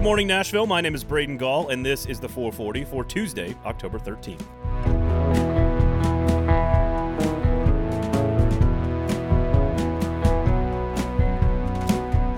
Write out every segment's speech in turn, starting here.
Good morning, Nashville. My name is Braden Gall, and this is the 440 for Tuesday, October 13th.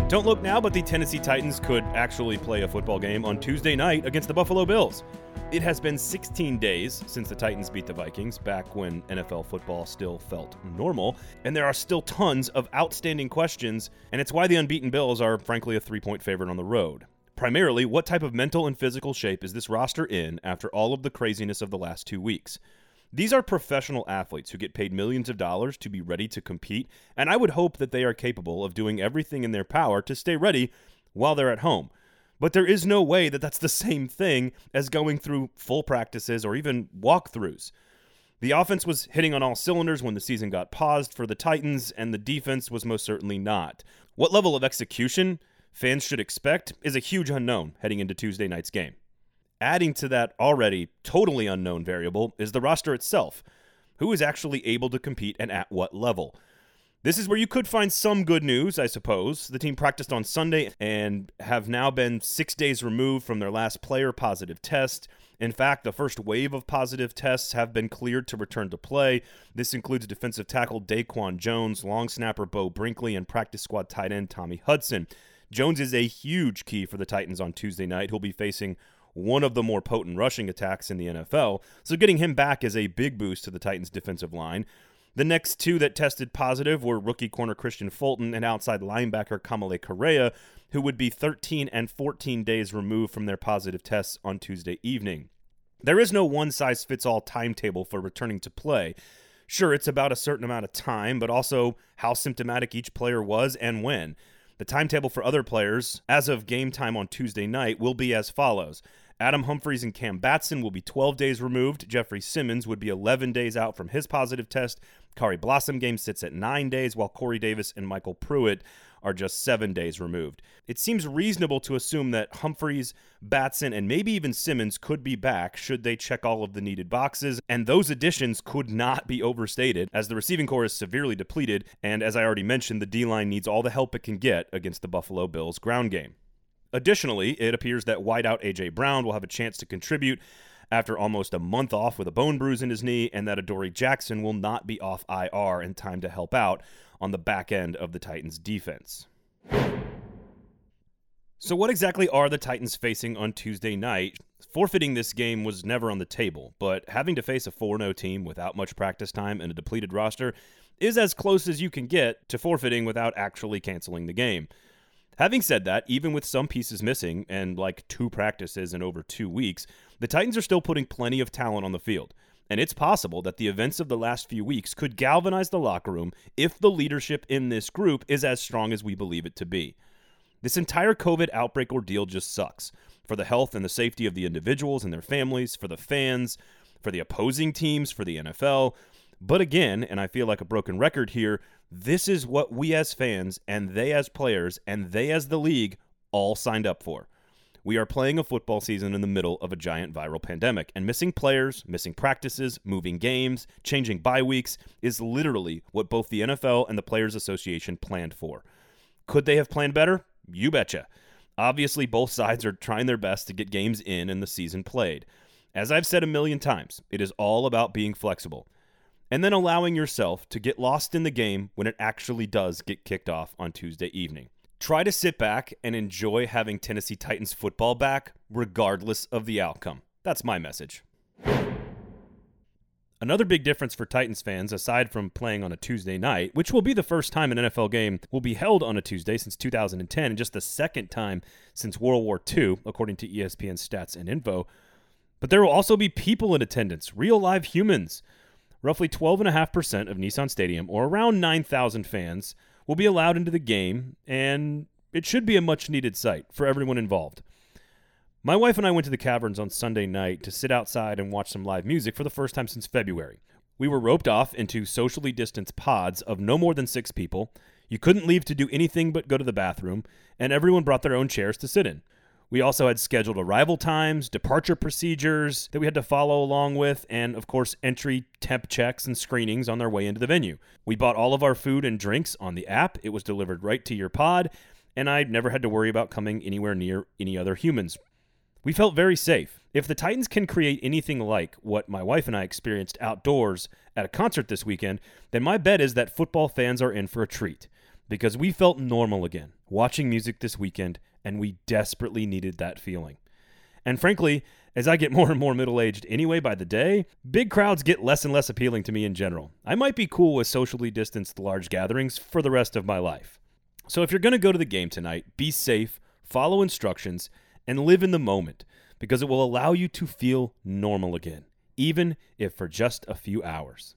Don't look now, but the Tennessee Titans could actually play a football game on Tuesday night against the Buffalo Bills. It has been 16 days since the Titans beat the Vikings, back when NFL football still felt normal, and there are still tons of outstanding questions, and it's why the unbeaten Bills are, frankly, a three point favorite on the road. Primarily, what type of mental and physical shape is this roster in after all of the craziness of the last two weeks? These are professional athletes who get paid millions of dollars to be ready to compete, and I would hope that they are capable of doing everything in their power to stay ready while they're at home. But there is no way that that's the same thing as going through full practices or even walkthroughs. The offense was hitting on all cylinders when the season got paused for the Titans, and the defense was most certainly not. What level of execution fans should expect is a huge unknown heading into Tuesday night's game. Adding to that already totally unknown variable is the roster itself. Who is actually able to compete and at what level? This is where you could find some good news, I suppose. The team practiced on Sunday and have now been six days removed from their last player positive test. In fact, the first wave of positive tests have been cleared to return to play. This includes defensive tackle DaQuan Jones, long snapper Beau Brinkley, and practice squad tight end Tommy Hudson. Jones is a huge key for the Titans on Tuesday night. He'll be facing one of the more potent rushing attacks in the NFL. So getting him back is a big boost to the Titans' defensive line. The next two that tested positive were rookie corner Kristian Fulton and outside linebacker Kamalei Correa, who would be 13 and 14 days removed from their positive tests on Tuesday evening. There is no one size fits all timetable for returning to play. Sure, it's about a certain amount of time, but also how symptomatic each player was and when. The timetable for other players, as of game time on Tuesday night, will be as follows. Adam Humphries and Cam Batson will be 12 days removed. Jeffrey Simmons would be 11 days out from his positive test. Khari Blasingame sits at nine days, while Corey Davis and MyCole Pruitt are just seven days removed. It seems reasonable to assume that Humphries, Batson, and maybe even Simmons could be back should they check all of the needed boxes, and those additions could not be overstated, as the receiving corps is severely depleted, and as I already mentioned, the D line needs all the help it can get against the Buffalo Bills ground game. Additionally, it appears that wideout A.J. Brown will have a chance to contribute after almost a month off with a bone bruise in his knee, and that Adoree Jackson will not be off IR in time to help out on the back end of the Titans' defense. So, what exactly are the Titans facing on Tuesday night? Forfeiting this game was never on the table, but having to face a 4 0 team without much practice time and a depleted roster is as close as you can get to forfeiting without actually canceling the game. Having said that, even with some pieces missing and like two practices in over two weeks, the Titans are still putting plenty of talent on the field. And it's possible that the events of the last few weeks could galvanize the locker room if the leadership in this group is as strong as we believe it to be. This entire COVID outbreak ordeal just sucks for the health and the safety of the individuals and their families, for the fans, for the opposing teams, for the NFL. But again, and I feel like a broken record here, this is what we as fans and they as players and they as the league all signed up for. We are playing a football season in the middle of a giant viral pandemic, and missing players, missing practices, moving games, changing bye weeks is literally what both the NFL and the Players Association planned for. Could they have planned better? You betcha. Obviously, both sides are trying their best to get games in and the season played. As I've said a million times, it is all about being flexible and then allowing yourself to get lost in the game when it actually does get kicked off on Tuesday evening. Try to sit back and enjoy having Tennessee Titans football back, regardless of the outcome. That's my message. Another big difference for Titans fans, aside from playing on a Tuesday night, which will be the first time an NFL game will be held on a Tuesday since 2010 and just the second time since World War II, according to ESPN stats and info. But there will also be people in attendance, real live humans. Roughly 12.5% of Nissan Stadium, or around 9,000 fans, will be allowed into the game, and it should be a much needed sight for everyone involved. My wife and I went to the caverns on Sunday night to sit outside and watch some live music for the first time since February. We were roped off into socially distanced pods of no more than six people. You couldn't leave to do anything but go to the bathroom, and everyone brought their own chairs to sit in. We also had scheduled arrival times, departure procedures that we had to follow along with, and of course, entry temp checks and screenings on their way into the venue. We bought all of our food and drinks on the app. It was delivered right to your pod. and I never had to worry about coming anywhere near any other humans. We felt very safe. If the Titans can create anything like what my wife and I experienced outdoors at a concert this weekend, then my bet is that football fans are in for a treat because we felt normal again watching music this weekend and we desperately needed that feeling. And frankly, as I get more and more middle aged anyway by the day, big crowds get less and less appealing to me in general. I might be cool with socially distanced large gatherings for the rest of my life. So if you're going to go to the game tonight, be safe, follow instructions, and live in the moment because it will allow you to feel normal again, even if for just a few hours.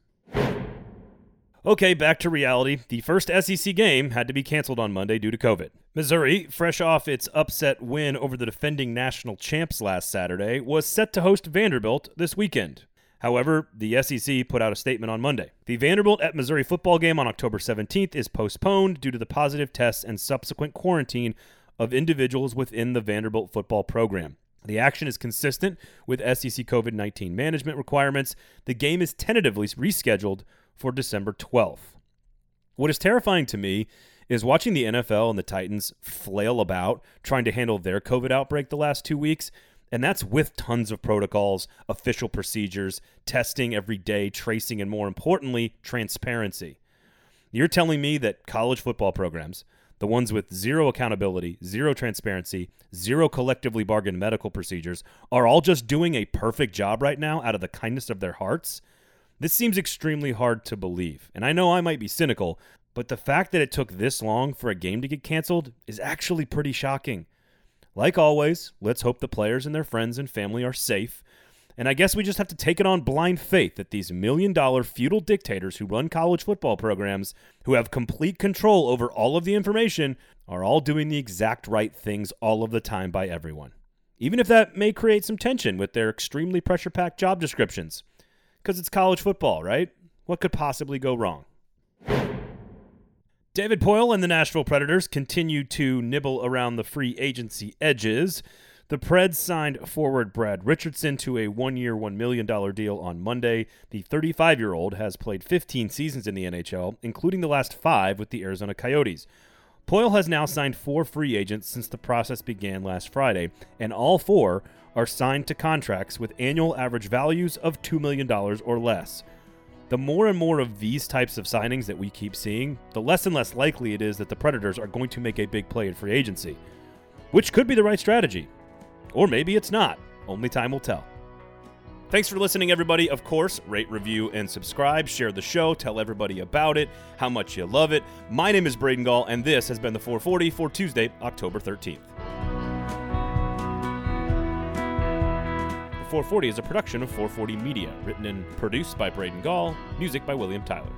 Okay, back to reality. The first SEC game had to be canceled on Monday due to COVID. Missouri, fresh off its upset win over the defending national champs last Saturday, was set to host Vanderbilt this weekend. However, the SEC put out a statement on Monday. The Vanderbilt at Missouri football game on October 17th is postponed due to the positive tests and subsequent quarantine of individuals within the Vanderbilt football program. The action is consistent with SEC COVID 19 management requirements. The game is tentatively rescheduled for December 12th. What is terrifying to me is watching the NFL and the Titans flail about trying to handle their COVID outbreak the last two weeks. And that's with tons of protocols, official procedures, testing every day, tracing, and more importantly, transparency. You're telling me that college football programs, the ones with zero accountability, zero transparency, zero collectively bargained medical procedures, are all just doing a perfect job right now out of the kindness of their hearts? This seems extremely hard to believe, and I know I might be cynical, but the fact that it took this long for a game to get canceled is actually pretty shocking. Like always, let's hope the players and their friends and family are safe. And I guess we just have to take it on blind faith that these million dollar feudal dictators who run college football programs, who have complete control over all of the information, are all doing the exact right things all of the time by everyone. Even if that may create some tension with their extremely pressure packed job descriptions because it's college football, right? What could possibly go wrong? David Poile and the Nashville Predators continue to nibble around the free agency edges. The Preds signed forward Brad Richardson to a one year, $1 million deal on Monday. The 35 year old has played 15 seasons in the NHL, including the last five with the Arizona Coyotes. Poile has now signed four free agents since the process began last Friday, and all four are signed to contracts with annual average values of $2 million or less. The more and more of these types of signings that we keep seeing, the less and less likely it is that the Predators are going to make a big play in free agency, which could be the right strategy. Or maybe it's not. Only time will tell. Thanks for listening, everybody. Of course, rate, review, and subscribe. Share the show. Tell everybody about it, how much you love it. My name is Braden Gall, and this has been the 440 for Tuesday, October 13th. The 440 is a production of 440 Media, written and produced by Braden Gall, music by William Tyler.